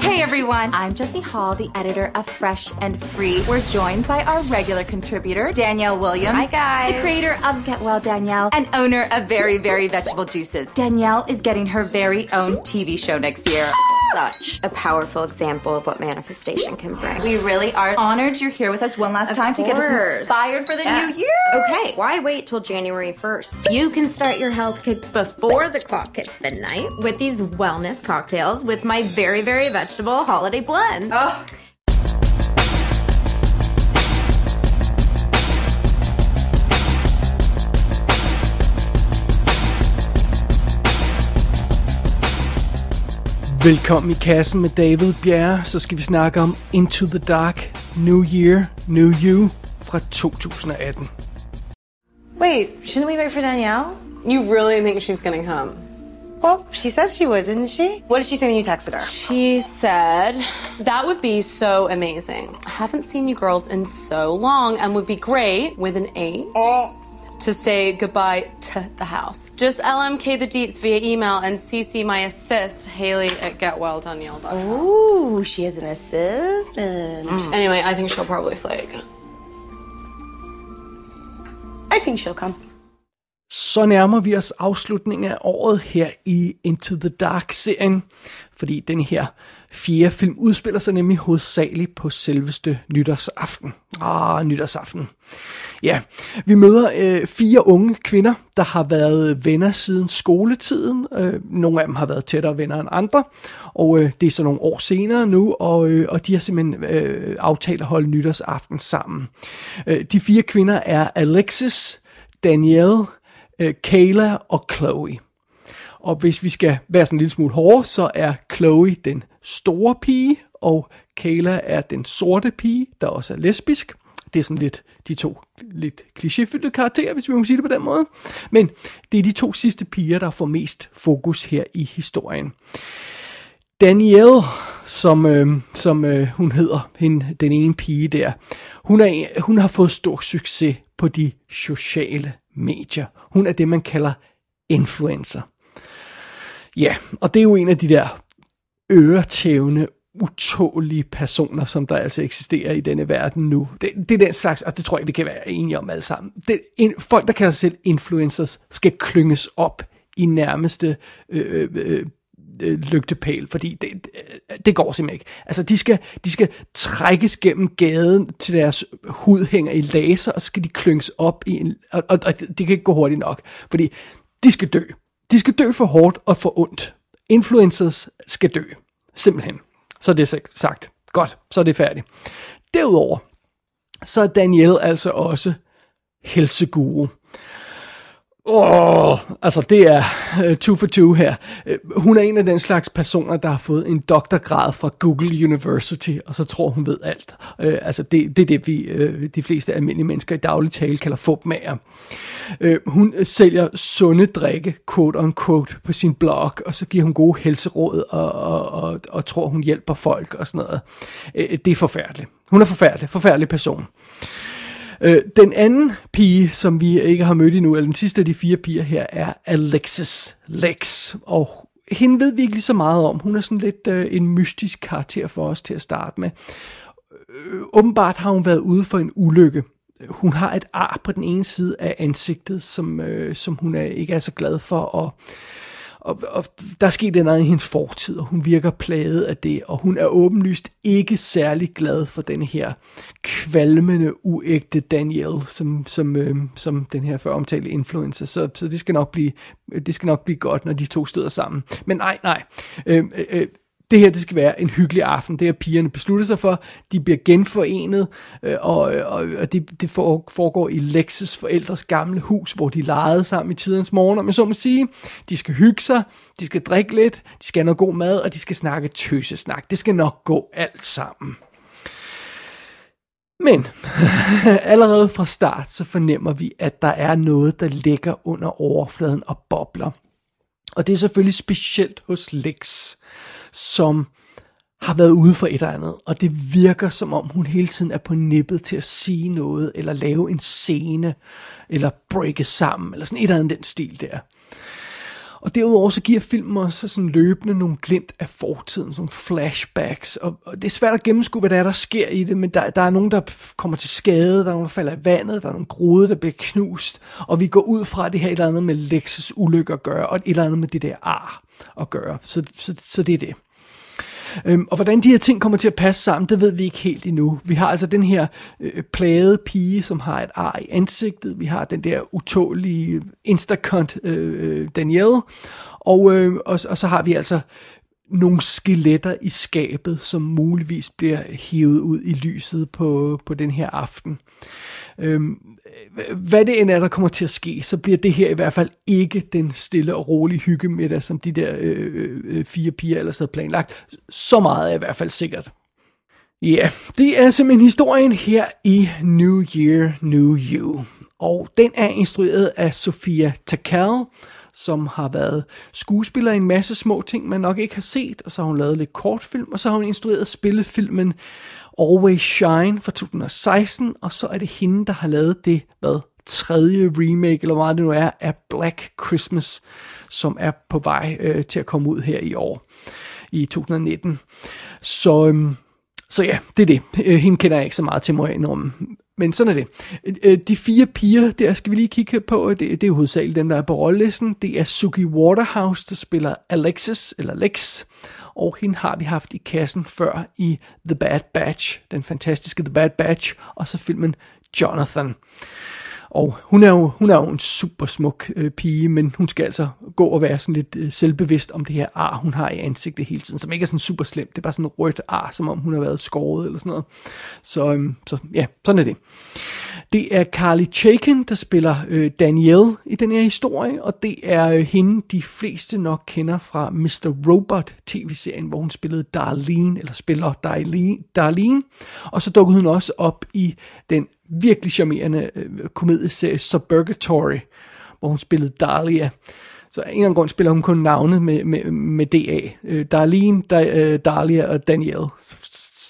Hey everyone, I'm Jessie Hall, the editor of Fresh and Free. We're joined by our regular contributor, Danielle Williams. Hi, guys. The creator of Get Well Danielle and owner of Very Very Vegetable Juices. Danielle is getting her very own TV show next year. Such a powerful example of what manifestation can bring. We really are honored you're here with us one last Of time to get us inspired for the Yes. new year. Okay, why wait till January 1st? You can start your health kick before the clock hits midnight with these wellness cocktails with my very, very vegetable holiday blends. Oh. Velkommen i kassen med David Bjerre, så skal vi snakke om Into the Dark, New Year, New You fra 2018. Wait, shouldn't we wait for Danielle? You really think she's gonna come? Well, she said she would, didn't she? What did she say when you texted her? She said that would be so amazing. I haven't seen you girls in so long and would be great with an eight eh. To say goodbye to the house. Just LMK the deets via email and CC my assist, Haley at getwelldanielle.com. Ooh, she has an assistant. Mm. Anyway, I think she'll probably flake. I think she'll come. Så nærmer vi os afslutningen af året her i Into the Dark-serien, fordi den her fjerde film udspiller sig nemlig hovedsageligt på selveste nytårsaften. Ah, nytårsaften. Ja, vi møder øh, fire unge kvinder, der har været venner siden skoletiden. Øh, nogle af dem har været tættere venner end andre, og øh, det er så nogle år senere nu, og, øh, og de har simpelthen øh, aftalt at holde nytårsaften sammen. Øh, de fire kvinder er Alexis, Danielle, øh, Kayla og Chloe. Og hvis vi skal være sådan en lille smule hårde, så er Chloe den store pige, og Kayla er den sorte pige, der også er lesbisk. Det er sådan lidt de to lidt klichéfyldte karakterer, hvis vi må sige det på den måde. Men det er de to sidste piger, der får mest fokus her i historien. Danielle, som, øh, som øh, hun hedder, hende, den ene pige der, hun, er, hun har fået stor succes på de sociale medier. Hun er det, man kalder influencer. Ja, og det er jo en af de der øretævende, utålige personer, som der altså eksisterer i denne verden nu. Det, det er den slags, og det tror jeg, vi kan være enige om alle sammen. Det, en, folk, der kalder sig selv influencers, skal klynges op i nærmeste øh, øh, øh, øh, lygtepæl, fordi det, det, det går simpelthen ikke. Altså, de skal, de skal trækkes gennem gaden til deres hud hænger i laser, og så skal de klynges op i en, og, og, og det kan ikke gå hurtigt nok, fordi de skal dø. De skal dø for hårdt og for ondt. Influencers skal dø. Simpelthen. Så det er det sagt. Godt, så er det færdigt. Derudover, så er Daniel altså også helseguru. Åh, altså det er uh, two for two her. Uh, hun er en af den slags personer, der har fået en doktorgrad fra Google University, og så tror hun ved alt. Uh, altså det, det er det, vi uh, de fleste almindelige mennesker i daglig tale kalder fupmager. Uh, hun sælger sunde drikke, quote on quote, på sin blog, og så giver hun gode helseråd, og, og, og, og tror hun hjælper folk og sådan noget. Uh, det er forfærdeligt. Hun er forfærdelig, forfærdelig person. Øh, den anden pige, som vi ikke har mødt endnu, eller den sidste af de fire piger her, er Alexis Lex. Og hende ved vi ikke lige så meget om. Hun er sådan lidt øh, en mystisk karakter for os til at starte med. Øh, åbenbart har hun været ude for en ulykke. Hun har et ar på den ene side af ansigtet, som, øh, som hun er, ikke er så glad for, og og, og der er sket noget i hendes fortid, og hun virker plaget af det, og hun er åbenlyst ikke særlig glad for den her kvalmende, uægte Daniel, som, som, øh, som den her før omtalte influencer. Så, så det, skal nok blive, det skal nok blive godt, når de to støder sammen. Men nej, nej. Øhm, øh, øh, det her, det skal være en hyggelig aften. Det har pigerne besluttet sig for. De bliver genforenet, øh, og, og, og det, det foregår i Lexes forældres gamle hus, hvor de legede sammen i tidens morgen. Men så må sige, de skal hygge sig, de skal drikke lidt, de skal have noget god mad, og de skal snakke tøsesnak. Det skal nok gå alt sammen. Men allerede fra start, så fornemmer vi, at der er noget, der ligger under overfladen og bobler. Og det er selvfølgelig specielt hos Lex, som har været ude for et eller andet, og det virker som om hun hele tiden er på nippet til at sige noget, eller lave en scene, eller breake sammen, eller sådan et eller andet den stil der. Og derudover så giver filmen også sådan løbende nogle glimt af fortiden, sådan flashbacks, og, og det er svært at gennemskue, hvad der er, der sker i det, men der, der er nogen, der kommer til skade, der er nogen, der falder i vandet, der er nogle grude, der bliver knust, og vi går ud fra, at det her et eller andet med Lexus ulykke at gøre, og et eller andet med det der ar at gøre. Så, så, så det er det. Øhm, og hvordan de her ting kommer til at passe sammen, det ved vi ikke helt endnu. Vi har altså den her øh, plade pige, som har et ar i ansigtet. Vi har den der utålige Instacont øh, øh, Danielle. Og, øh, og, og så har vi altså nogle skeletter i skabet, som muligvis bliver hævet ud i lyset på, på den her aften. Øhm, hvad det end er, der kommer til at ske, så bliver det her i hvert fald ikke den stille og rolige hyggemiddag, som de der øh, øh, øh fire piger ellers havde planlagt. Så meget er i hvert fald sikkert. Ja, yeah, det er simpelthen historien her i New Year, New You. Og den er instrueret af Sofia Takal, som har været skuespiller i en masse små ting, man nok ikke har set, og så har hun lavet lidt kortfilm, og så har hun instrueret spillefilmen Always Shine fra 2016, og så er det hende, der har lavet det, hvad, tredje remake, eller hvad det nu er, af Black Christmas, som er på vej øh, til at komme ud her i år, i 2019. Så, øhm, så ja, det er det. Øh, hende kender jeg ikke så meget til, må jeg indrømme. Men sådan er det. Øh, de fire piger, der skal vi lige kigge på, det, det er jo hovedsageligt dem, der er på rollelisten. Det er Suki Waterhouse, der spiller Alexis, eller Lex og hende har vi haft i kassen før i The Bad Batch, den fantastiske The Bad Batch, og så filmen Jonathan. Og hun er jo, hun er jo en super smuk øh, pige, men hun skal altså gå og være sådan lidt øh, selvbevidst om det her ar, hun har i ansigtet hele tiden, som ikke er sådan super slemt. Det er bare sådan et rødt ar, som om hun har været skåret eller sådan noget. Så, øh, så ja, sådan er det. Det er Carly Chaikin, der spiller øh, Danielle i den her historie, og det er øh, hende, de fleste nok kender fra Mr. Robot tv-serien, hvor hun spillede Darlene, eller spiller Darlene, Darlene. Og så dukkede hun også op i den virkelig charmerende øh, komedieserie Suburgatory, hvor hun spillede Dahlia. Så af en eller anden grund spiller hun kun navnet med, med, med DA. Øh, Darlene, da, øh, Dahlia og Danielle. Så,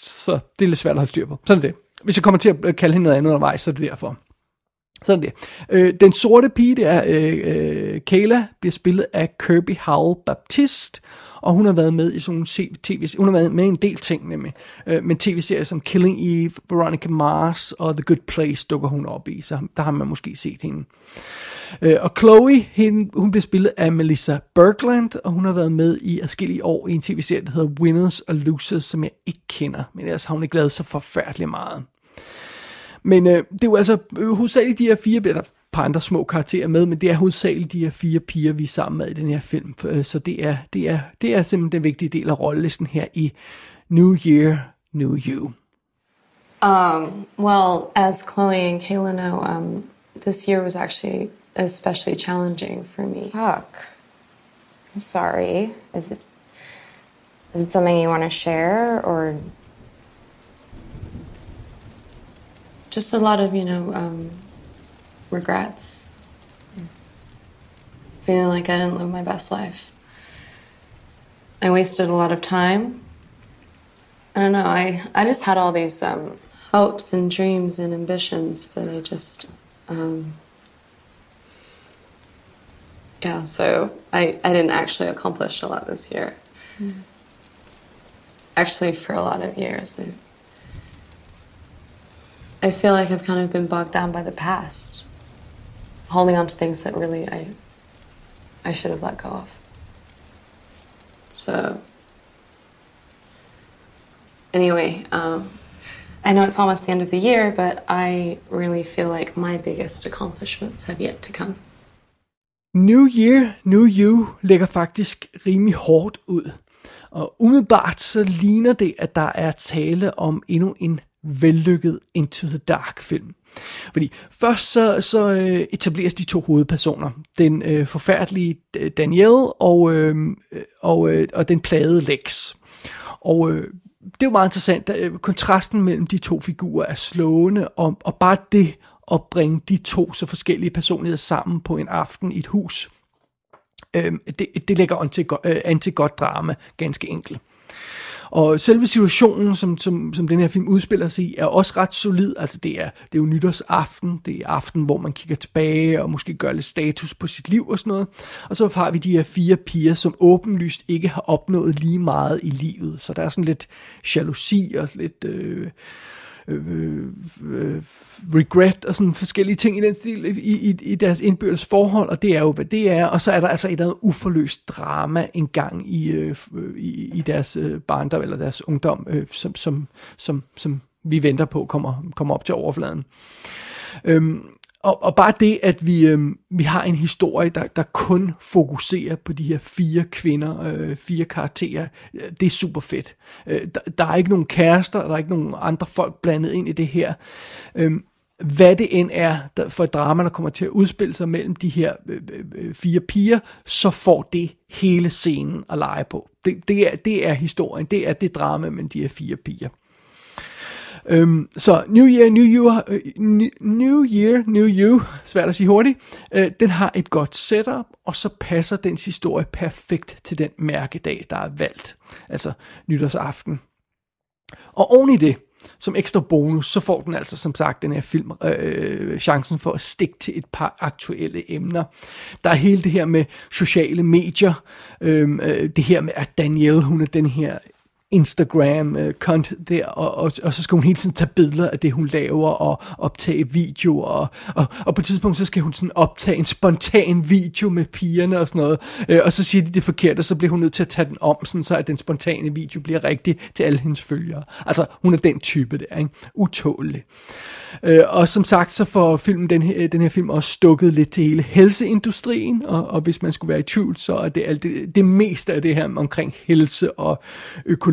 så det er lidt svært at holde styr på. Sådan er det. Hvis jeg kommer til at øh, kalde hende noget andet undervejs, så er det derfor. Sådan det. Øh, den sorte pige, det er øh, øh, Kayla, bliver spillet af Kirby Howell Baptist, og hun har været med i sådan nogle tv hun har været med i en del ting nemlig, øh, men tv-serier som Killing Eve, Veronica Mars og The Good Place dukker hun op i, så der har man måske set hende. Øh, og Chloe, hende, hun bliver spillet af Melissa Bergland, og hun har været med i adskillige år i en tv-serie, der hedder Winners og Losers, som jeg ikke kender, men ellers har hun ikke lavet så forfærdeligt meget. Men øh, det er jo altså øh, hovedsageligt de her fire, der er et par andre små karakterer med, men det er hovedsageligt de her fire piger, vi er sammen med i den her film. Øh, så det er, det er, det er simpelthen den vigtige del af rollelisten her i New Year, New You. Um, well, as Chloe and Kayla know, um, this year was actually especially challenging for me. Fuck. I'm sorry. Is it is it something you want to share or Just a lot of, you know, um, regrets. Feeling like I didn't live my best life. I wasted a lot of time. I don't know. I, I just had all these um, hopes and dreams and ambitions, but I just, um, yeah. So I, I didn't actually accomplish a lot this year. Mm. Actually, for a lot of years, I, I feel like I've kind of been bogged down by the past, holding on to things that really I I should have let go of. So anyway, um, I know it's almost the end of the year, but I really feel like my biggest accomplishments have yet to come. New Year, New You lægger faktisk rimelig hårdt ud. Og umiddelbart så ligner det, at der er tale om endnu en vellykket Into the Dark film. Fordi først så, så øh, etableres de to hovedpersoner. Den øh, forfærdelige Danielle og, øh, og, øh, og den plagede Lex. Og øh, det er jo meget interessant. Øh, kontrasten mellem de to figurer er slående, og, og bare det at bringe de to så forskellige personligheder sammen på en aften i et hus, øh, det, det lægger an til, øh, an til godt drama, ganske enkelt. Og selve situationen, som, som, som den her film udspiller sig i, er også ret solid. Altså det er, det er jo nytårsaften, det er aften, hvor man kigger tilbage og måske gør lidt status på sit liv og sådan noget. Og så har vi de her fire piger, som åbenlyst ikke har opnået lige meget i livet. Så der er sådan lidt jalousi og lidt... Øh, Øh, øh, øh, regret og sådan forskellige ting i den stil i, i, i deres indbyrdes forhold, og det er jo, hvad det er. Og så er der altså et andet uforløst drama engang i, øh, øh, i, i deres øh, barndom eller deres ungdom, øh, som, som, som, som vi venter på kommer, kommer op til overfladen. Øhm, og, og bare det, at vi, øh, vi har en historie, der, der kun fokuserer på de her fire kvinder, øh, fire karakterer, øh, det er super fedt. Øh, der, der er ikke nogen kærester, der er ikke nogen andre folk blandet ind i det her. Øh, hvad det end er der, for et drama, der kommer til at udspille sig mellem de her øh, øh, øh fire piger, så får det hele scenen at lege på. Det, det, er, det er historien, det er det drama mellem de her fire piger. Øhm, så New Year, New You, øh, New Year, New You, svært at sige hurtigt, øh, den har et godt setup, og så passer dens historie perfekt til den mærkedag, der er valgt, altså nytårsaften. Og oven i det, som ekstra bonus, så får den altså som sagt den her film øh, øh chancen for at stikke til et par aktuelle emner. Der er hele det her med sociale medier, øhm, øh, det her med at Danielle, hun er den her Instagram-kont øh, der, og, og, og så skal hun hele tiden tage billeder af det, hun laver, og optage videoer, og, og, og på et tidspunkt, så skal hun sådan optage en spontan video med pigerne og sådan noget, øh, og så siger de det forkert, og så bliver hun nødt til at tage den om, sådan så at den spontane video bliver rigtig til alle hendes følgere. Altså, hun er den type der, ikke? Utålig. Øh, og som sagt, så får filmen, den, her, den her film også stukket lidt til hele helseindustrien, og, og hvis man skulle være i tvivl, så er det, alt det, det meste af det her omkring helse og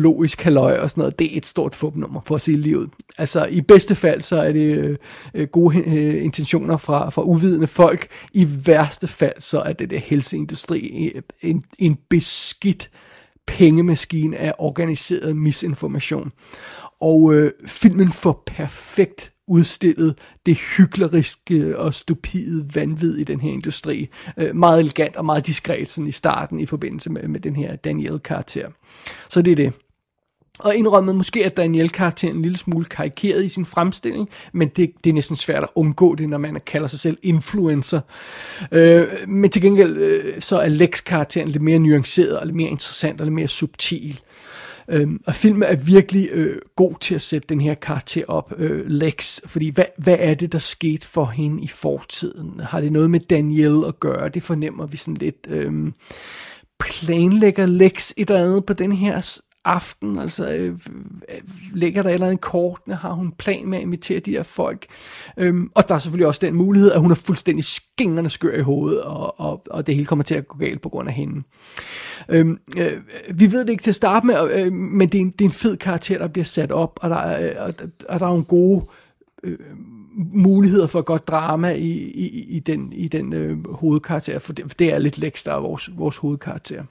psykologisk halvøj og sådan noget, det er et stort fupnummer for at sige livet. Altså i bedste fald, så er det øh, øh, gode øh, intentioner fra, fra uvidende folk. I værste fald, så er det det helseindustri øh, en, en beskidt pengemaskine af organiseret misinformation. Og øh, filmen får perfekt udstillet det hykleriske og stupide vanvid i den her industri. Øh, meget elegant og meget diskret sådan i starten i forbindelse med, med den her Daniel-karakter. Så det er det. Og indrømmet måske, at Daniel karakteren en lille smule karikeret i sin fremstilling, men det, det er næsten svært at undgå det, når man kalder sig selv influencer. Øh, men til gengæld, øh, så er Lex-karakteren lidt mere nuanceret, og lidt mere interessant, og lidt mere subtil. Øh, og filmen er virkelig øh, god til at sætte den her karakter op, øh, Lex, fordi hvad, hvad er det, der skete for hende i fortiden? Har det noget med Daniel at gøre? Det fornemmer vi sådan lidt... Øh, planlægger Lex et eller andet på den her aften, altså øh, øh, ligger der et eller andet kortene, har hun plan med at invitere de her folk. Øhm, og der er selvfølgelig også den mulighed, at hun er fuldstændig skingerne skør i hovedet, og, og, og det hele kommer til at gå galt på grund af hende. Øhm, øh, vi ved det ikke til at starte med, øh, men det er, en, det er en fed karakter, der bliver sat op, og der, er, øh, og, og der er nogle gode øh, muligheder for godt drama i, i, i den, i den øh, hovedkarakter, for det, for det er lidt Lex, der er vores, vores hovedkarakter.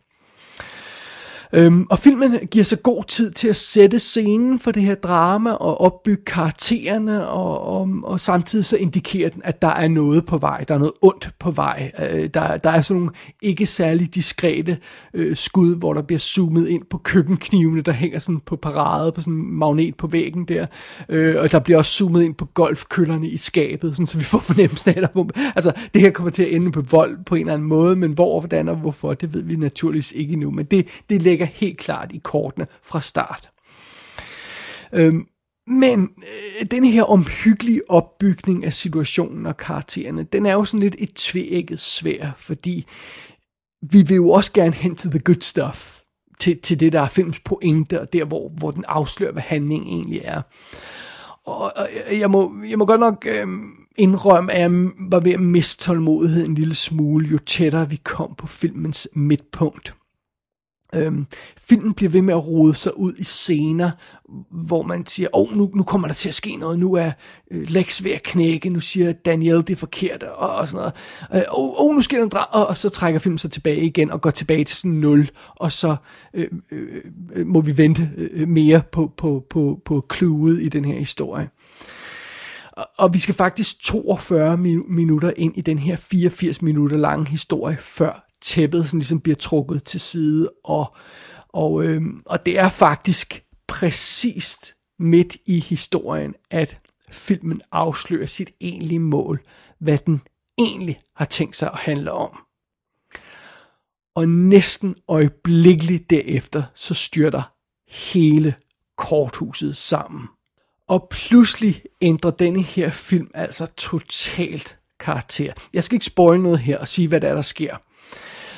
Øhm, og filmen giver sig god tid til at sætte scenen for det her drama og opbygge karaktererne, og, og, og samtidig så indikerer den, at der er noget på vej, der er noget ondt på vej. Øh, der, der er sådan nogle ikke særlig diskrete øh, skud, hvor der bliver zoomet ind på køkkenknivene, der hænger sådan på parade, på sådan en magnet på væggen der, øh, og der bliver også zoomet ind på golfkøllerne i skabet, sådan, så vi får fornemmelsen af, at altså, det her kommer til at ende på vold på en eller anden måde, men hvor, hvordan og hvorfor, det ved vi naturligvis ikke endnu, men det, det ligger helt klart i kortene fra start. Øhm, men øh, den her omhyggelige opbygning af situationen og karaktererne, den er jo sådan lidt et tvækket svær, fordi vi vil jo også gerne hen til the good stuff, til, til det, der er films pointe, og der, hvor, hvor den afslører, hvad handlingen egentlig er. Og, og jeg, må, jeg må godt nok øh, indrømme, at jeg var ved at miste tålmodigheden en lille smule, jo tættere vi kom på filmens midtpunkt. Øhm, filmen bliver ved med at rode sig ud i scener, hvor man siger, åh, oh, nu, nu kommer der til at ske noget, nu er øh, Lex ved at knække, nu siger Daniel det er forkert, og, og sådan noget. Øh, åh, oh, oh, nu sker der en og, og så trækker filmen sig tilbage igen, og går tilbage til sådan 0, og så øh, øh, må vi vente øh, mere på, på, på, på kluet i den her historie. Og, og vi skal faktisk 42 minutter ind i den her 84 minutter lange historie, før tæppet sådan ligesom bliver trukket til side, og, Og, øh, og det er faktisk præcist midt i historien, at filmen afslører sit egentlige mål, hvad den egentlig har tænkt sig at handle om. Og næsten øjeblikkeligt derefter, så styrter hele korthuset sammen. Og pludselig ændrer denne her film altså totalt karakter. Jeg skal ikke spoil noget her og sige, hvad der er, der sker.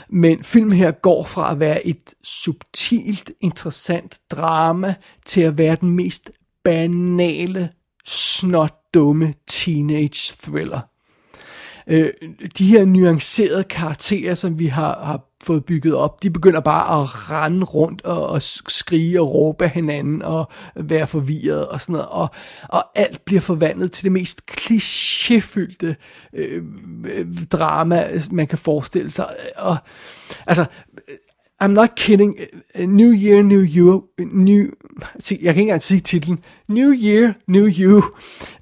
Men filmen her går fra at være et subtilt, interessant drama til at være den mest banale, snot dumme teenage thriller. Øh, de her nuancerede karakterer, som vi har, har fået bygget op, de begynder bare at rende rundt og, og skrige og råbe hinanden og være forvirret og sådan noget. Og, og alt bliver forvandlet til det mest klichéfyldte øh, øh drama, man kan forestille sig. Og, altså, I'm not kidding. New Year, New You. New, jeg kan ikke engang sige titlen. New Year, New You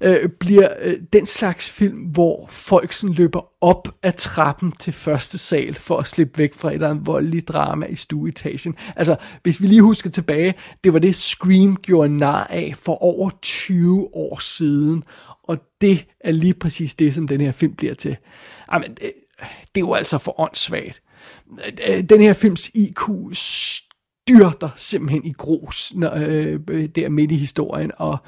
øh, bliver øh, den slags film, hvor folk sådan løber op ad trappen til første sal for at slippe væk fra et eller andet voldeligt drama i stueetagen. Altså, hvis vi lige husker tilbage, det var det Scream gjorde nar af for over 20 år siden. Og det er lige præcis det, som den her film bliver til. Jamen, det, øh, det er jo altså for åndssvagt Øh, øh, den her films IQ styrter simpelthen i grus når, øh, øh, der midt i historien, og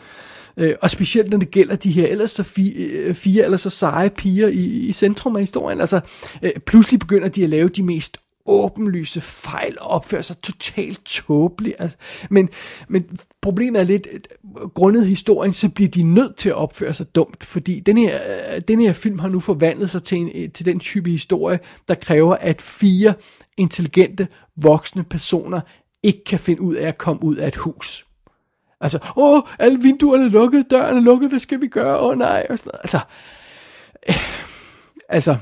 øh, og specielt når det gælder de her ellers så fire, øh, fire eller så seje piger i, i centrum af historien. Altså, øh, pludselig begynder de at lave de mest åbenlyse fejl og opfører sig totalt tåbeligt. Altså, men, men problemet er lidt, grundet historien, så bliver de nødt til at opføre sig dumt, fordi den her, øh, den her film har nu forvandlet sig til, en, øh, til den type historie, der kræver, at fire intelligente, voksne personer ikke kan finde ud af at komme ud af et hus. Altså, åh, alle vinduerne er lukket, døren er lukket, hvad skal vi gøre? Åh nej, og sådan noget. Altså, øh, altså,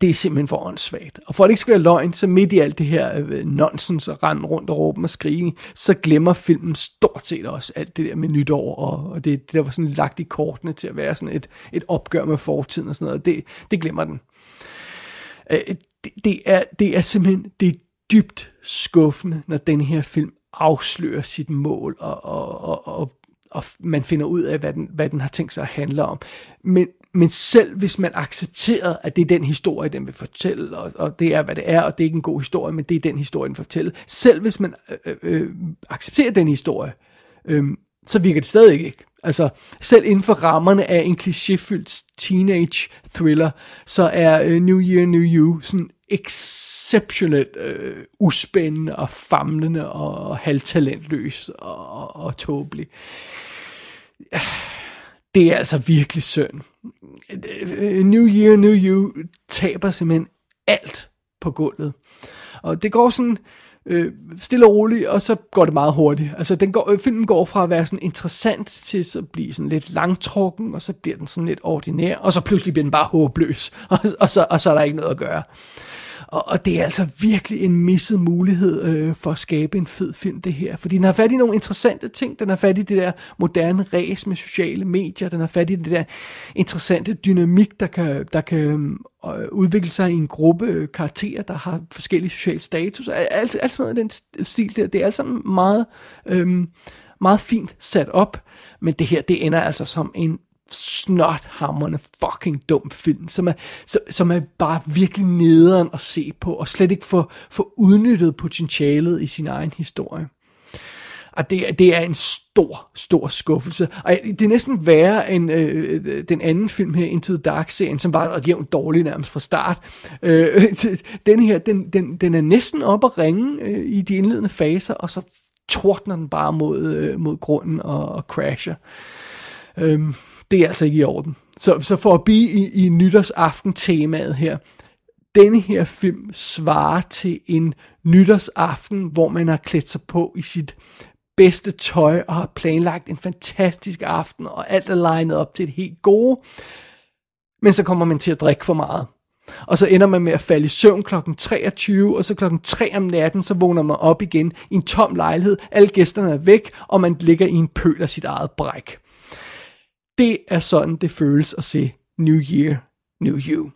det er simpelthen for åndssvagt. Og for at det ikke skal være løgn, så midt i alt det her øh, nonsens og rende rundt og råbe og skrige, så glemmer filmen stort set også alt det der med nytår, og, og det, det der var sådan lagt i kortene til at være sådan et, et opgør med fortiden og sådan noget, det, det glemmer den. Øh, det, det, er, det er simpelthen, det er dybt skuffende, når den her film afslører sit mål, og, og, og, og, og man finder ud af, hvad den, hvad den har tænkt sig at handle om. Men, men selv hvis man accepterer, at det er den historie, den vil fortælle, og, og det er, hvad det er, og det er ikke en god historie, men det er den historie, den fortæller. Selv hvis man øh, øh, øh accepterer den historie, øh, så virker det stadig ikke. Altså, selv inden for rammerne af en klichéfyldt teenage thriller, så er øh, New Year, New You sådan exceptionelt øh, uspændende og famlende og halvtalentløs og, og, og tåbelig det er altså virkelig synd. New Year, New You taber simpelthen alt på gulvet. Og det går sådan øh, stille og roligt, og så går det meget hurtigt. Altså den går, øh, filmen går fra at være sådan interessant til så blive sådan lidt langtrukken, og så bliver den sådan lidt ordinær, og så pludselig bliver den bare håbløs, og, og, så, og så er der ikke noget at gøre. Og, og det er altså virkelig en misset mulighed øh, for at skabe en fed film, det her. Fordi den har fat i nogle interessante ting. Den har fat i det der moderne ræs med sociale medier. Den har fat i det der interessante dynamik, der kan, der kan øh, udvikle sig i en gruppe øh, karakterer, der har forskellige sociale status. Alt, alt sådan noget den stil der. Det er alt sammen meget... Øh, meget fint sat op, men det her, det ender altså som en snothammerne fucking dum film, som er, som, er bare virkelig nederen at se på, og slet ikke få, få udnyttet potentialet i sin egen historie. Og det, det er en stor, stor skuffelse. Og det er næsten værre end øh, øh den anden film her, Into the Dark-serien, som var jævnt dårlig nærmest fra start. Øh, den her, den, den, den er næsten op at ringe øh, i de indledende faser, og så tordner den bare mod, øh, mod grunden og, og crasher. Øh, det er altså ikke i orden. Så, så for at blive i, i nytårsaften-temaet her, denne her film svarer til en nytårsaften, hvor man har klædt sig på i sit bedste tøj og har planlagt en fantastisk aften, og alt er legnet op til et helt gode. Men så kommer man til at drikke for meget. Og så ender man med at falde i søvn kl. 23, og så kl. 3 om natten, så vågner man op igen i en tom lejlighed. Alle gæsterne er væk, og man ligger i en pøl af sit eget bræk. Det er sådan, det føles at se New Year, New You.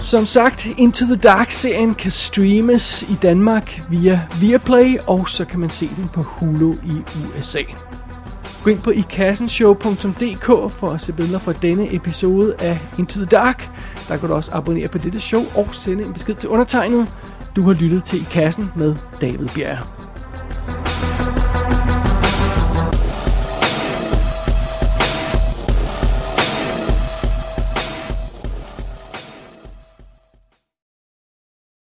Som sagt, Into the Dark-serien kan streames i Danmark via Viaplay, og så kan man se den på Hulu i USA. Gå ind på ikassenshow.dk for at se billeder fra denne episode af Into the Dark. Der kan du også abonnere på dette show og sende en besked til undertegnet. Du har lyttet til I Kassen med David Bjerg.